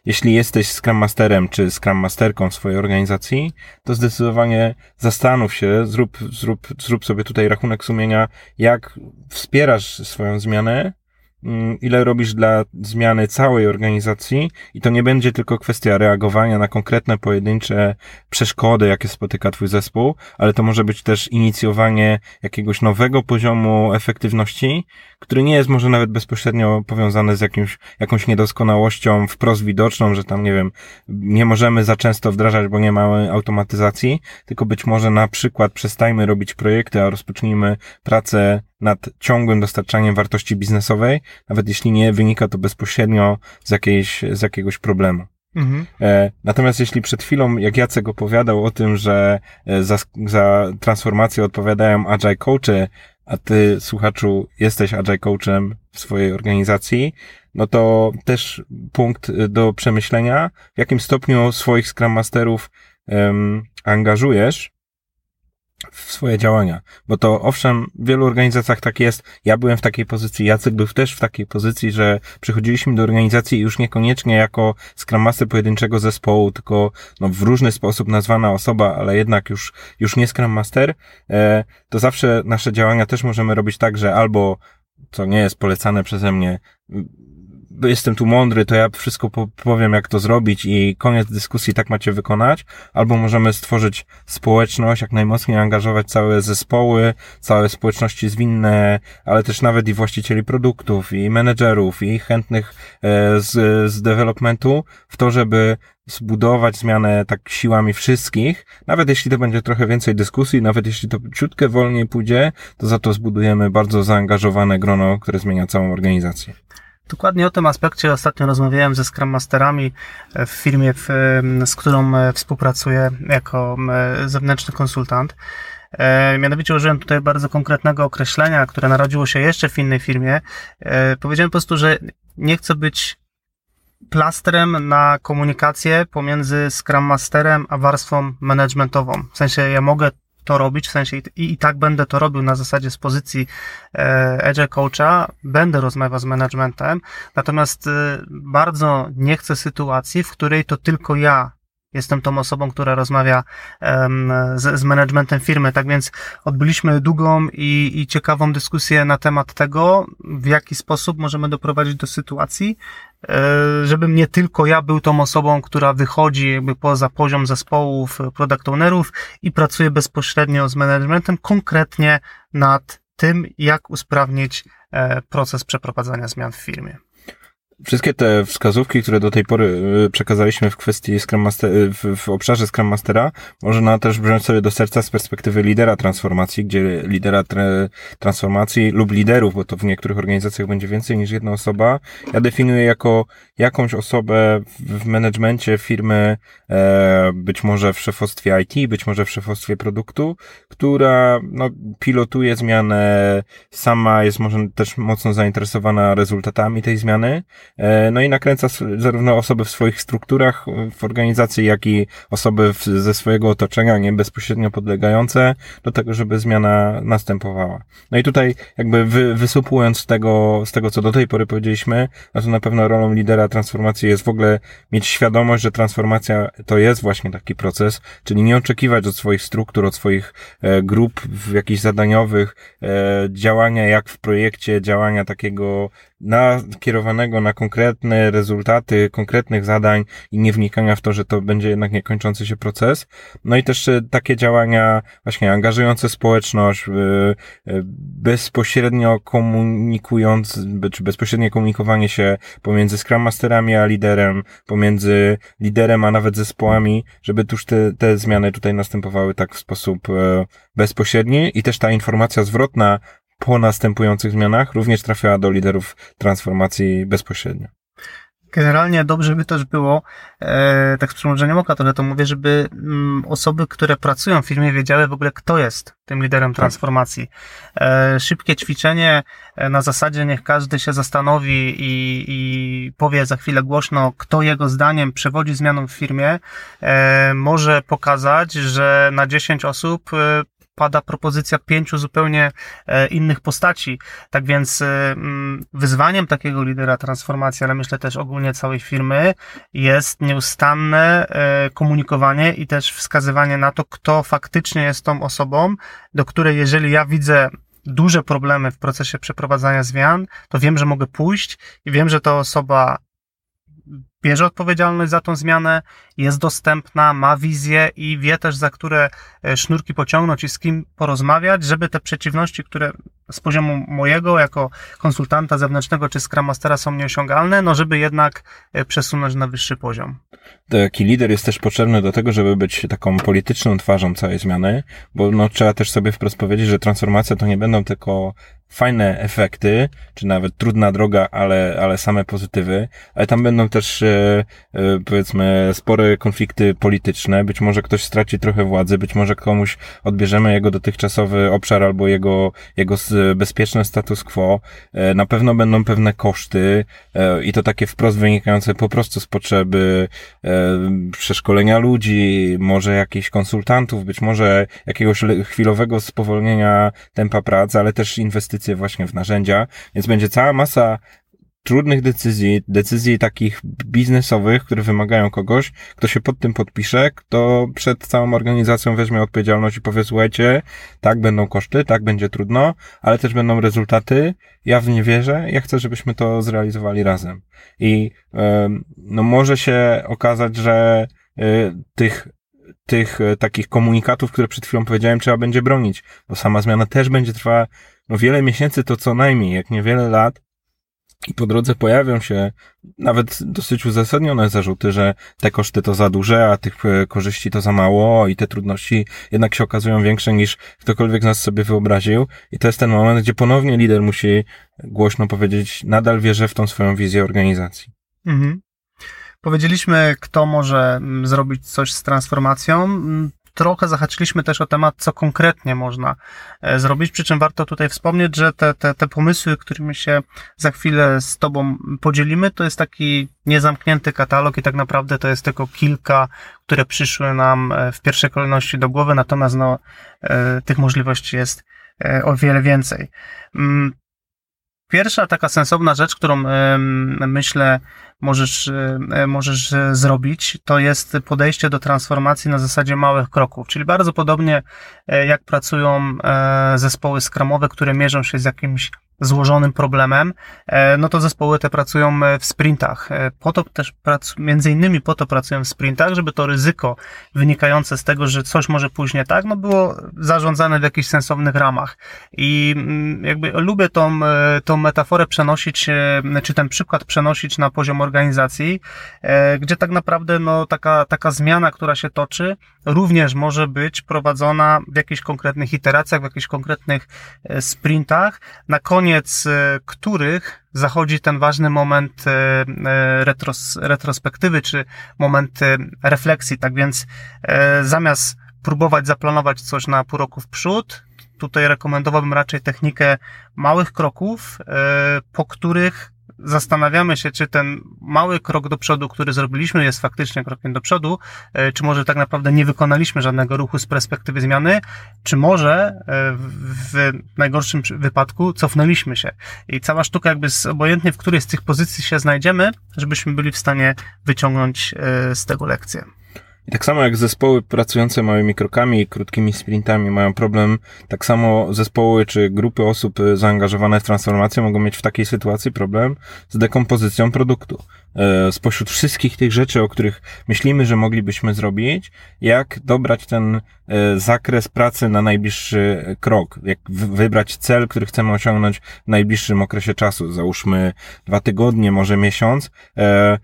jeśli jesteś Scrum Masterem czy Scrum Masterką w swojej organizacji, to zdecydowanie zastanów się, zrób, zrób, zrób sobie tutaj rachunek sumienia, jak wspierasz swoją zmianę, Mm, ile robisz dla zmiany całej organizacji? I to nie będzie tylko kwestia reagowania na konkretne pojedyncze przeszkody, jakie spotyka twój zespół, ale to może być też inicjowanie jakiegoś nowego poziomu efektywności, który nie jest może nawet bezpośrednio powiązany z jakimś, jakąś niedoskonałością wprost widoczną, że tam, nie wiem, nie możemy za często wdrażać, bo nie mamy automatyzacji, tylko być może na przykład przestajmy robić projekty, a rozpocznijmy pracę nad ciągłym dostarczaniem wartości biznesowej, nawet jeśli nie wynika to bezpośrednio z, jakiejś, z jakiegoś problemu. Mhm. E, natomiast jeśli przed chwilą, jak Jacek opowiadał o tym, że e, za, za transformację odpowiadają agile coachy, a ty, słuchaczu, jesteś agile coachem w swojej organizacji, no to też punkt do przemyślenia, w jakim stopniu swoich Scrum Masterów um, angażujesz w swoje działania. Bo to owszem, w wielu organizacjach tak jest. Ja byłem w takiej pozycji, Jacek był też w takiej pozycji, że przychodziliśmy do organizacji już niekoniecznie jako Master pojedynczego zespołu, tylko no, w różny sposób nazwana osoba, ale jednak już, już nie Scrum Master, e, to zawsze nasze działania też możemy robić tak, że albo co nie jest polecane przeze mnie, jestem tu mądry, to ja wszystko powiem, jak to zrobić i koniec dyskusji, tak macie wykonać. Albo możemy stworzyć społeczność, jak najmocniej angażować całe zespoły, całe społeczności zwinne, ale też nawet i właścicieli produktów, i menedżerów, i chętnych e, z, z developmentu w to, żeby zbudować zmianę tak siłami wszystkich, nawet jeśli to będzie trochę więcej dyskusji, nawet jeśli to ciutkę wolniej pójdzie, to za to zbudujemy bardzo zaangażowane grono, które zmienia całą organizację. Dokładnie o tym aspekcie ostatnio rozmawiałem ze Scrum Masterami e, w firmie, z którą e, współpracuję jako zewnętrzny konsultant. E, mianowicie użyłem tutaj bardzo konkretnego określenia, które narodziło się jeszcze w innej firmie. Powiedziałem po prostu, że nie chcę być plastrem na komunikację pomiędzy Scrum Masterem a warstwą managementową. W sensie ja mogę to robić, w sensie i, i tak będę to robił na zasadzie z pozycji e, Agile Coacha, będę rozmawiał z managementem, natomiast e, bardzo nie chcę sytuacji, w której to tylko ja Jestem tą osobą, która rozmawia z, z managementem firmy, tak więc odbyliśmy długą i, i ciekawą dyskusję na temat tego, w jaki sposób możemy doprowadzić do sytuacji, e, żebym nie tylko ja był tą osobą, która wychodzi jakby poza poziom zespołów, product ownerów i pracuje bezpośrednio z managementem, konkretnie nad tym, jak usprawnić e, proces przeprowadzania zmian w firmie wszystkie te wskazówki, które do tej pory y, przekazaliśmy w kwestii Scrum Master, y, w, w obszarze Scrum Mastera, można też wziąć sobie do serca z perspektywy lidera transformacji, gdzie lidera transformacji lub liderów, bo to w niektórych organizacjach będzie więcej niż jedna osoba, ja definiuję jako jakąś osobę w, w firmy, e, być może w szefostwie IT, być może w szefostwie produktu, która no, pilotuje zmianę, sama jest może też mocno zainteresowana rezultatami tej zmiany, no i nakręca zarówno osoby w swoich strukturach w organizacji, jak i osoby w, ze swojego otoczenia, nie bezpośrednio podlegające do tego, żeby zmiana następowała. No i tutaj jakby wy, z tego, z tego, co do tej pory powiedzieliśmy, no to na pewno rolą lidera transformacji jest w ogóle mieć świadomość, że transformacja to jest właśnie taki proces, czyli nie oczekiwać od swoich struktur, od swoich e, grup w jakichś zadaniowych e, działania jak w projekcie, działania takiego nakierowanego na konkretne rezultaty, konkretnych zadań i nie wnikania w to, że to będzie jednak niekończący się proces. No i też e, takie działania właśnie angażujące społeczność, e, e, bezpośrednio komunikując, czy bezpośrednie komunikowanie się pomiędzy Scrum Masterami a liderem, pomiędzy liderem a nawet zespołami, żeby tuż te, te zmiany tutaj następowały tak w sposób bezpośredni i też ta informacja zwrotna po następujących zmianach również trafiała do liderów transformacji bezpośrednio. Generalnie dobrze by też było, e, tak z przymrużeniem oka trochę to mówię, żeby mm, osoby, które pracują w firmie wiedziały w ogóle, kto jest tym liderem tak. transformacji. E, szybkie ćwiczenie e, na zasadzie niech każdy się zastanowi i, i powie za chwilę głośno, kto jego zdaniem przewodzi zmianom w firmie, e, może pokazać, że na 10 osób e, pada propozycja pięciu zupełnie e, innych postaci. Tak więc e, mm, wyzwaniem takiego lidera transformacji, ale myślę też ogólnie całej firmy, jest nieustanne e, komunikowanie i też wskazywanie na to, kto faktycznie jest tą osobą, do której jeżeli ja widzę duże problemy w procesie przeprowadzania zmian, to wiem, że mogę pójść i wiem, że ta osoba bierze odpowiedzialność za tą zmianę, jest dostępna, ma wizję i wie też, za które e, sznurki pociągnąć i z kim porozmawiać, żeby te przeciwności, które z poziomu mojego, jako konsultanta zewnętrznego czy Scrum Mastera są nieosiągalne, no żeby jednak e, przesunąć na wyższy poziom. Taki lider jest też potrzebny do tego, żeby być taką polityczną twarzą całej zmiany, bo no, trzeba też sobie wprost powiedzieć, że transformacja to nie będą tylko fajne efekty, czy nawet trudna droga, ale, ale same pozytywy, ale tam będą też, e, powiedzmy, spore konflikty polityczne. Być może ktoś straci trochę władzy, być może komuś odbierzemy jego dotychczasowy obszar albo jego, jego bezpieczne status quo. E, na pewno będą pewne koszty i to takie wprost wynikające po prostu z potrzeby przeszkolenia ludzi, może jakichś konsultantów, być może jakiegoś chwilowego spowolnienia tempa pracy, ale też inwestycje właśnie w narzędzia, więc będzie cała masa trudnych decyzji, decyzji takich biznesowych, które wymagają kogoś, kto się pod tym podpisze, kto przed całą organizacją weźmie odpowiedzialność i powie, słuchajcie, tak będą koszty, tak będzie trudno, ale też będą rezultaty. Ja w nie wierzę, ja chcę, żebyśmy to zrealizowali razem. I no może się okazać, że y, tych tych e, takich komunikatów, które przed chwilą powiedziałem, trzeba będzie bronić, bo sama zmiana też będzie trwała no wiele miesięcy, to co najmniej, jak nie wiele lat. I po drodze pojawią się nawet dosyć uzasadnione zarzuty, że te koszty to za duże, a tych e, korzyści to za mało i te trudności jednak się okazują większe niż ktokolwiek z nas sobie wyobraził. I to jest ten moment, gdzie ponownie lider musi głośno powiedzieć, nadal wierzę w tą swoją wizję organizacji. Mhm. Powiedzieliśmy, kto może mm, zrobić coś z transformacją. Mm, trochę zahaczyliśmy też o temat, co konkretnie można e, zrobić, przy czym warto tutaj wspomnieć, że te, te, te pomysły, którymi się za chwilę z Tobą podzielimy, to jest taki niezamknięty katalog i tak naprawdę to jest tylko kilka, które przyszły nam e, w pierwszej kolejności do głowy, natomiast no, e, tych możliwości jest o wiele więcej. Pierwsza taka sensowna rzecz, którą myślę możesz, e, możesz e, zrobić, to jest podejście do transformacji na zasadzie małych kroków, czyli bardzo podobnie e, jak pracują zespoły skramowe, które mierzą się z jakimś złożonym problemem, e, no to zespoły te pracują e, w sprintach. E, po to też, między innymi po to pracują w sprintach, żeby to ryzyko wynikające z tego, że coś może pójść nie tak, no było zarządzane w jakichś sensownych ramach. I mm, jakby lubię tą, tą metaforę przenosić, czy ten przykład przenosić na poziom organizacji, gdzie tak naprawdę no taka, taka zmiana, która się toczy, również może być prowadzona w jakichś konkretnych iteracjach, w jakichś konkretnych sprintach. Na koniec koniec e, których zachodzi ten ważny moment e, e, retros, retrospektywy, czy moment refleksji. Tak więc zamiast próbować zaplanować coś na pół roku w przód, tutaj rekomendowałbym raczej technikę małych kroków, po których zastanawiamy się, czy ten mały krok do przodu, który zrobiliśmy, jest faktycznie krokiem do przodu, e, czy może tak naprawdę nie wykonaliśmy żadnego ruchu z perspektywy zmiany, czy może e, w najgorszym wypadku cofnęliśmy się. I cała sztuka jakby z, obojętnie w której z tych pozycji się znajdziemy, żebyśmy byli w stanie wyciągnąć e, z tego lekcję. I tak samo jak zespoły pracujące małymi krokami i krótkimi sprintami mają problem, tak samo zespoły czy grupy osób zaangażowane w transformację mogą mieć w takiej sytuacji problem z dekompozycją produktu. E, spośród wszystkich tych rzeczy, o których myślimy, że moglibyśmy zrobić, jak dobrać ten e, zakres pracy na najbliższy krok, jak wybrać cel, który chcemy osiągnąć w najbliższym okresie czasu, załóżmy dwa tygodnie, może miesiąc, e,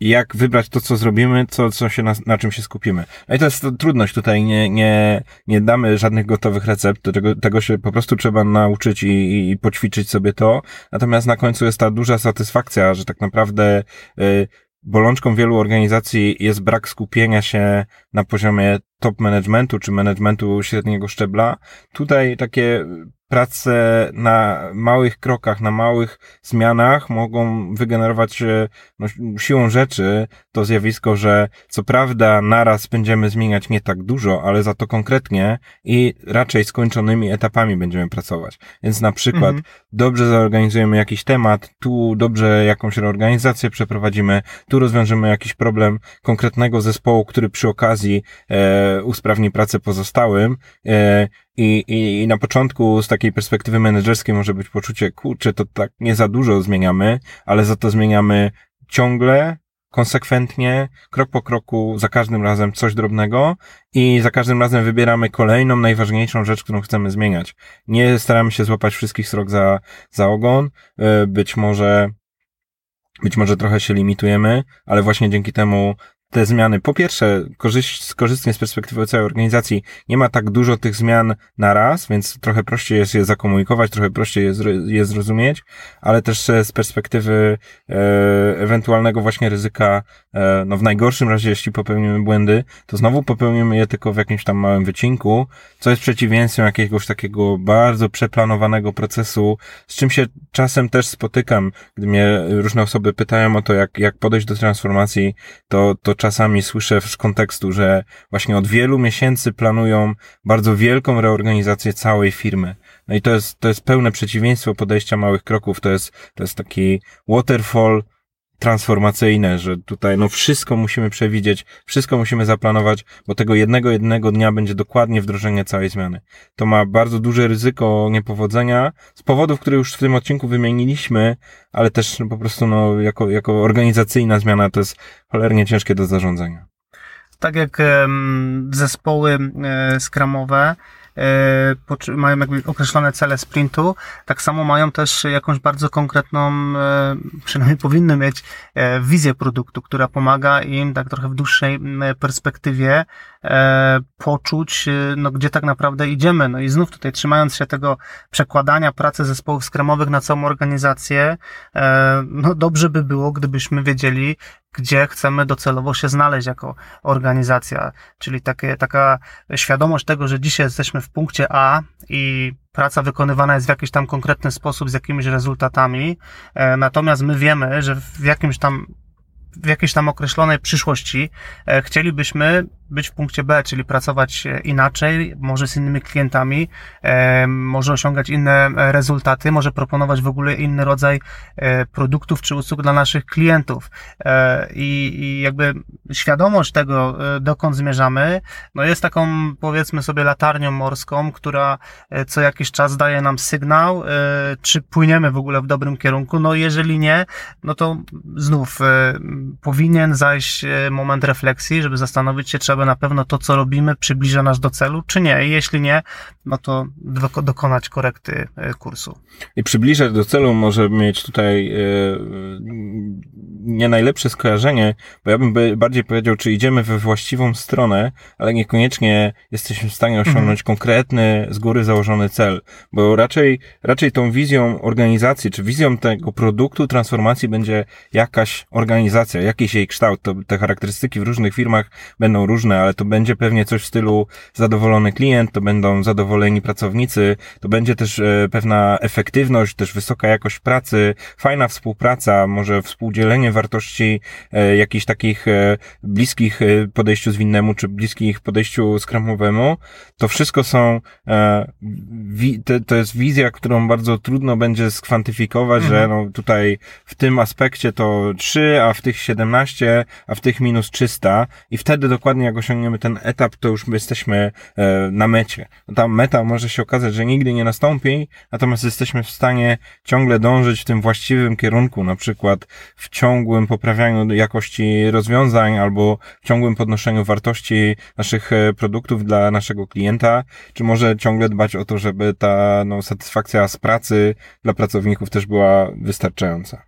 jak wybrać to, co zrobimy, co, co się na, na czym się skupimy. No i to jest trudność tutaj, nie, nie, nie damy żadnych gotowych recept, tego, tego się po prostu trzeba nauczyć i, i poćwiczyć sobie to. Natomiast na końcu jest ta duża satysfakcja, że tak naprawdę y, bolączką wielu organizacji jest brak skupienia się na poziomie top managementu czy managementu średniego szczebla. Tutaj takie prace na małych krokach, na małych zmianach mogą wygenerować no, siłą rzeczy to zjawisko, że co prawda naraz będziemy zmieniać nie tak dużo, ale za to konkretnie i raczej skończonymi etapami będziemy pracować. Więc na przykład mhm. dobrze zorganizujemy jakiś temat, tu dobrze jakąś reorganizację przeprowadzimy, tu rozwiążemy jakiś problem konkretnego zespołu, który przy okazji e, usprawni pracę pozostałym e, i, i, I na początku z takiej perspektywy menedżerskiej może być poczucie, kurczę, to tak nie za dużo zmieniamy, ale za to zmieniamy ciągle, konsekwentnie, krok po kroku, za każdym razem coś drobnego i za każdym razem wybieramy kolejną, najważniejszą rzecz, którą chcemy zmieniać. Nie staramy się złapać wszystkich srok za, za ogon, e, być może być może trochę się limitujemy, ale właśnie dzięki temu te zmiany. Po pierwsze, korzyść, korzystnie z perspektywy całej organizacji, nie ma tak dużo tych zmian na raz, więc trochę prościej jest je zakomunikować, trochę prościej jest je zrozumieć, ale też z perspektywy e, ewentualnego właśnie ryzyka, e, no w najgorszym razie, jeśli popełnimy błędy, to znowu popełnimy je tylko w jakimś tam małym wycinku, co jest przeciwieństwem jakiegoś takiego bardzo przeplanowanego procesu, z czym się czasem też spotykam, gdy mnie różne osoby pytają o to, jak, jak podejść do transformacji, to, to czasami słyszę z kontekstu, że właśnie od wielu miesięcy planują bardzo wielką reorganizację całej firmy. No i to jest, to jest pełne przeciwieństwo podejścia małych kroków. To jest, to jest taki waterfall transformacyjne, że tutaj no wszystko musimy przewidzieć, wszystko musimy zaplanować, bo tego jednego, jednego dnia będzie dokładnie wdrożenie całej zmiany. To ma bardzo duże ryzyko niepowodzenia z powodów, które już w tym odcinku wymieniliśmy, ale też no, po prostu no, jako, jako organizacyjna zmiana to jest cholernie ciężkie do zarządzania. Tak jak um, zespoły e, skramowe, mają jakby określone cele sprintu, tak samo mają też jakąś bardzo konkretną, e, przynajmniej powinny mieć e, wizję produktu, która pomaga im tak trochę w dłuższej perspektywie poczuć, no, gdzie tak naprawdę idziemy. No i znów tutaj trzymając się tego przekładania pracy zespołów skremowych na całą organizację, no dobrze by było, gdybyśmy wiedzieli, gdzie chcemy docelowo się znaleźć jako organizacja. Czyli takie, taka świadomość tego, że dzisiaj jesteśmy w punkcie A i praca wykonywana jest w jakiś tam konkretny sposób z jakimiś rezultatami, e, natomiast my wiemy, że w jakimś tam w jakiejś tam określonej przyszłości e, chcielibyśmy być w punkcie B, czyli pracować e, inaczej, może z innymi klientami, e, może osiągać inne rezultaty, może proponować w ogóle inny rodzaj produktów czy usług dla naszych klientów. I, jakby świadomość tego, dokąd zmierzamy, no jest taką, powiedzmy sobie, latarnią morską, która co jakiś czas daje nam sygnał, czy płyniemy w ogóle w dobrym kierunku. No jeżeli nie, no to znów powinien zajść e, moment refleksji, żeby zastanowić się, czy na pewno to, co robimy, przybliża nas do celu, czy nie. I jeśli nie, no to dokonać korekty e, kursu. I przybliżać do celu może mieć tutaj e, nie najlepsze skojarzenie, bo ja bym bardziej powiedział, czy idziemy we właściwą stronę, ale niekoniecznie jesteśmy w stanie osiągnąć mhm. konkretny, z góry założony cel, bo raczej, raczej tą wizją organizacji, czy wizją tego produktu transformacji będzie jakaś organizacja, jakiś jej kształt. To, te charakterystyki w różnych firmach będą różne, ale to będzie pewnie coś w stylu zadowolony klient, to będą zadowoleni pracownicy, to będzie też e, pewna efektywność, też wysoka jakość pracy, fajna współpraca, może współdzielenie wartości e, jakichś takich e, bliskich podejściu zwinnemu, czy bliskich podejściu skramowemu. To wszystko są, to jest wizja, którą bardzo trudno będzie skwantyfikować, mhm. że no tutaj w tym aspekcie to 3, a w tych 17, a w tych minus 300 i wtedy dokładnie jak jak osiągniemy ten etap, to już jesteśmy e, na mecie. Ta meta może się okazać, że nigdy nie nastąpi, natomiast jesteśmy w stanie ciągle dążyć w tym właściwym kierunku, na przykład w ciągłym poprawianiu jakości rozwiązań albo w ciągłym podnoszeniu wartości naszych e, produktów dla naszego klienta, czy może ciągle dbać o to, żeby ta no, satysfakcja z pracy dla pracowników też była wystarczająca.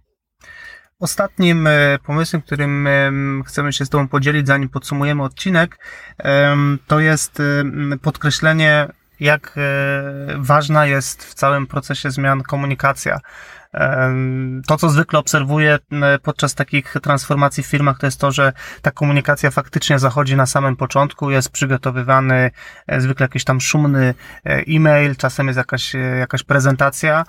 Ostatnim e, pomysłem, którym e, chcemy się z Tobą podzielić, zanim podsumujemy odcinek, to jest podkreślenie, jak ważna jest w całym procesie zmian komunikacja. To, co zwykle obserwuję podczas takich transformacji w firmach, to jest to, że ta komunikacja faktycznie zachodzi na samym początku, jest przygotowywany e, zwykle jakiś tam szumny e, e-mail, czasem jest jakaś, e, jakaś prezentacja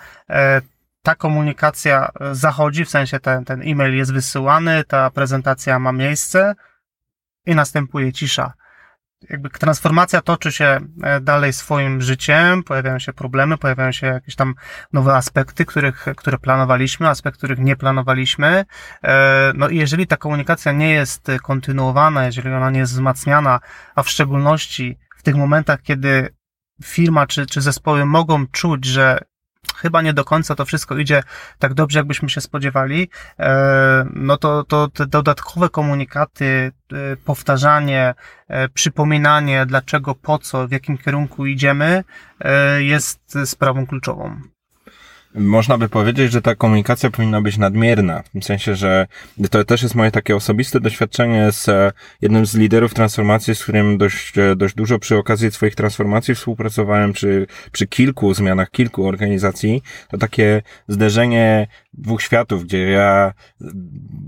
ta komunikacja zachodzi, w sensie ten, ten e-mail jest wysyłany, ta prezentacja ma miejsce i następuje cisza jakby transformacja toczy się e, dalej swoim życiem, pojawiają się problemy, pojawiają się jakieś tam nowe aspekty, których, które planowaliśmy, aspekty, których nie planowaliśmy. E, no i jeżeli ta komunikacja nie jest kontynuowana, jeżeli ona nie jest wzmacniana, a w szczególności w tych momentach, kiedy firma czy, czy zespoły mogą czuć, że chyba nie do końca to wszystko idzie tak dobrze, jakbyśmy się spodziewali, e, no to, to te dodatkowe komunikaty, e, powtarzanie, e, przypominanie, dlaczego, po co, w jakim kierunku idziemy, jest sprawą kluczową. Można by powiedzieć, że ta komunikacja powinna być nadmierna. W sensie, że to też jest moje takie osobiste doświadczenie z e, jednym z liderów transformacji, z którym dość, e, dość dużo przy okazji swoich transformacji współpracowałem, przy, przy kilku zmianach, kilku organizacji. To takie zderzenie dwóch światów, gdzie ja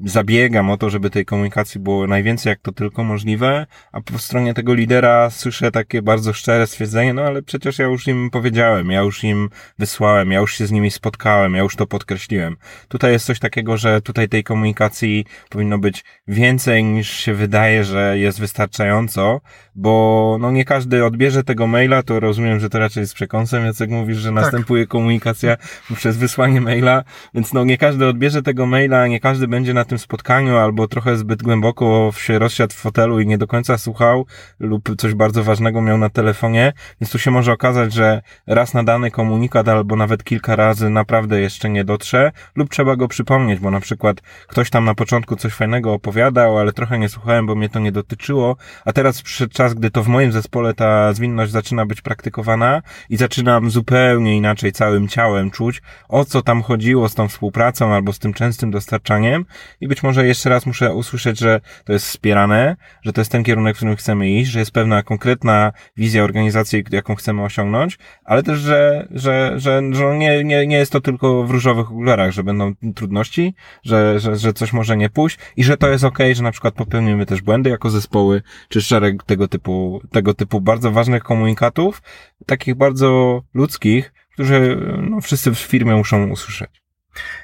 zabiegam o to, żeby tej komunikacji było najwięcej jak to tylko możliwe, a po stronie tego lidera słyszę takie bardzo szczere stwierdzenie, no ale przecież ja już im powiedziałem, ja już im wysłałem, ja już się z nimi spotkałem, ja już to podkreśliłem. Tutaj jest coś takiego, że tutaj tej komunikacji powinno być więcej niż się wydaje, że jest wystarczająco, bo no nie każdy odbierze tego maila, to rozumiem, że to raczej jest przekąsem, Jacek mówisz, że tak. następuje komunikacja przez wysłanie maila, więc no nie każdy odbierze tego maila, nie każdy będzie na tym spotkaniu albo trochę zbyt głęboko się rozsiadł w fotelu i nie do końca słuchał lub coś bardzo ważnego miał na telefonie, więc tu się może okazać, że raz na dany komunikat albo nawet kilka razy naprawdę jeszcze nie dotrze lub trzeba go przypomnieć, bo na przykład ktoś tam na początku coś fajnego opowiadał, ale trochę nie słuchałem, bo mnie to nie dotyczyło, a teraz przyszedł czas, gdy to w moim zespole ta zwinność zaczyna być praktykowana i zaczynam zupełnie inaczej całym ciałem czuć, o co tam chodziło z tą współpracą albo z tym częstym dostarczaniem. I być może jeszcze raz muszę usłyszeć, że to jest wspierane, że to jest ten kierunek, w którym chcemy iść, że jest pewna konkretna wizja organizacji, jaką chcemy osiągnąć, ale też, że, że, że, że nie, nie, nie jest to tylko w różowych okularach, że będą trudności, że, że, że coś może nie pójść i że to jest okay, że na przykład popełnimy też błędy jako zespoły, czy szereg tego typu, tego typu bardzo ważnych komunikatów, takich bardzo ludzkich, którzy no, wszyscy w firmie muszą usłyszeć.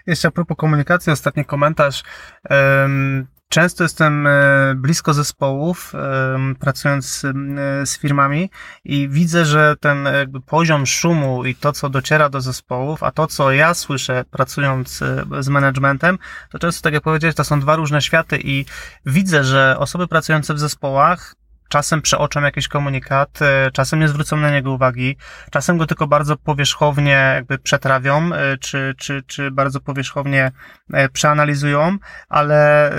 Jeszcze a propos komunikacji, ostatni komentarz. Często jestem e, blisko zespołów, pracując z firmami i widzę, że ten jakby poziom szumu i to, co dociera do zespołów, a to, co ja słyszę pracując e, z managementem, to często, tak jak powiedziałeś, to są dwa różne światy i widzę, że osoby pracujące w zespołach czasem przeoczą jakiś komunikat, czasem nie zwrócą na niego uwagi, czasem go tylko bardzo powierzchownie jakby przetrawią, e, czy, czy, czy bardzo powierzchownie e, przeanalizują, ale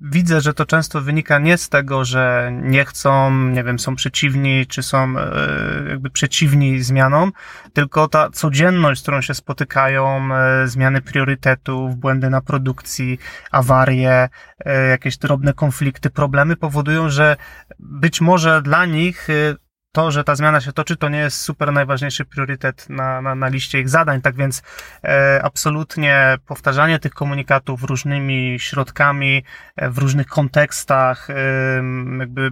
widzę, że to często wynika nie z tego, że nie chcą, nie wiem, są przeciwni, czy są e, jakby przeciwni zmianom, tylko ta codzienność, z którą się spotykają, e, zmiany priorytetów, błędy na produkcji, awarie, e, jakieś drobne konflikty, problemy powodują, że być może dla nich to, że ta zmiana się toczy, to nie jest super najważniejszy priorytet na, na, na liście ich zadań. Tak więc e, absolutnie powtarzanie tych komunikatów różnymi środkami, e, w różnych kontekstach, e, jakby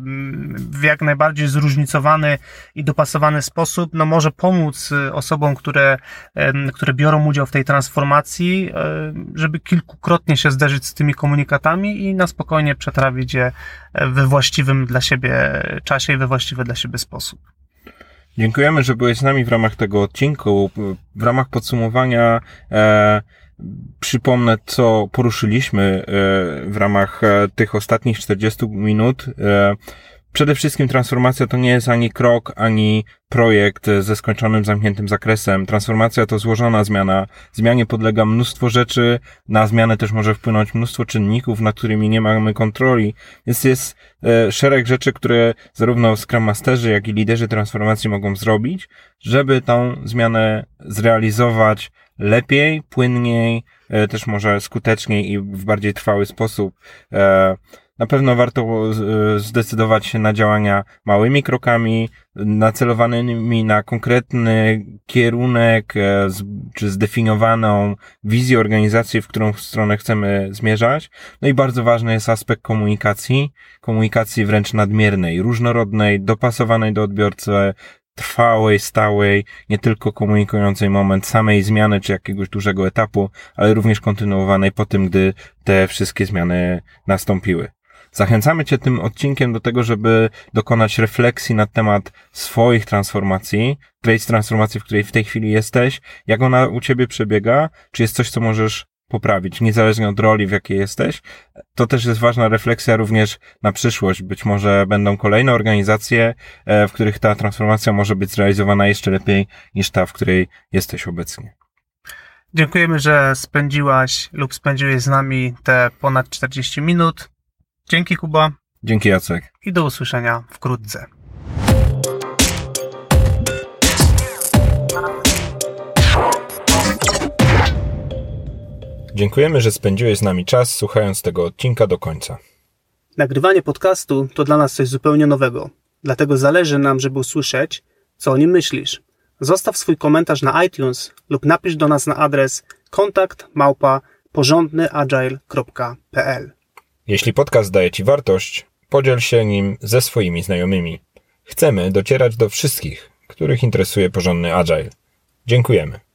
w jak najbardziej zróżnicowany i dopasowany sposób, no może pomóc e, osobom, które, e, które biorą udział w tej transformacji, e, żeby kilkukrotnie się zderzyć z tymi komunikatami i na spokojnie przetrawić je we właściwym dla siebie czasie i we właściwy dla siebie sposób. Dziękujemy, że byłeś z nami w ramach tego odcinku. W ramach podsumowania e, przypomnę, co poruszyliśmy e, w ramach e, tych ostatnich 40 minut. E, przede wszystkim transformacja to nie jest ani krok, ani projekt ze skończonym, zamkniętym zakresem. Transformacja to złożona zmiana. Zmianie podlega mnóstwo rzeczy, na zmianę też może wpłynąć mnóstwo czynników, nad którymi nie mamy kontroli. Więc jest e, szereg rzeczy, które zarówno Scrum Masterzy, jak i liderzy transformacji mogą zrobić, żeby tą zmianę zrealizować lepiej, płynniej, e, też może skuteczniej i w bardziej trwały sposób. E, na pewno warto e, zdecydować się na działania małymi krokami, nacelowanymi na konkretny kierunek czy zdefiniowaną wizję organizacji, w którą stronę chcemy zmierzać. No i bardzo ważny jest aspekt komunikacji, komunikacji wręcz nadmiernej, różnorodnej, dopasowanej do odbiorcy, trwałej, stałej, nie tylko komunikującej moment samej zmiany czy jakiegoś dużego etapu, ale również kontynuowanej po tym, gdy te wszystkie zmiany nastąpiły. Zachęcamy Cię tym odcinkiem do tego, żeby dokonać refleksji na temat swoich transformacji, tej transformacji, w której w tej chwili jesteś, jak ona u Ciebie przebiega, czy jest coś, co możesz poprawić, niezależnie od roli, w jakiej jesteś. To też jest ważna refleksja również na przyszłość. Być może będą kolejne organizacje, e, w których ta transformacja może być zrealizowana jeszcze lepiej niż ta, w której jesteś obecnie. Dziękujemy, że spędziłaś lub spędziłeś z nami te ponad 40 minut. Dzięki Kuba. Dzięki Jacek. I do usłyszenia wkrótce. Dziękujemy, że spędziłeś z nami czas słuchając tego odcinka do końca. Nagrywanie podcastu to dla nas coś zupełnie nowego. Dlatego zależy nam, żeby usłyszeć, co o nim myślisz. Zostaw swój komentarz na iTunes lub napisz do nas na adres kontakt małpa porządnyagile.pl. Jeśli podcast daje Ci wartość, podziel się nim ze swoimi znajomymi. Chcemy docierać do wszystkich, których interesuje porządny agile. Dziękujemy.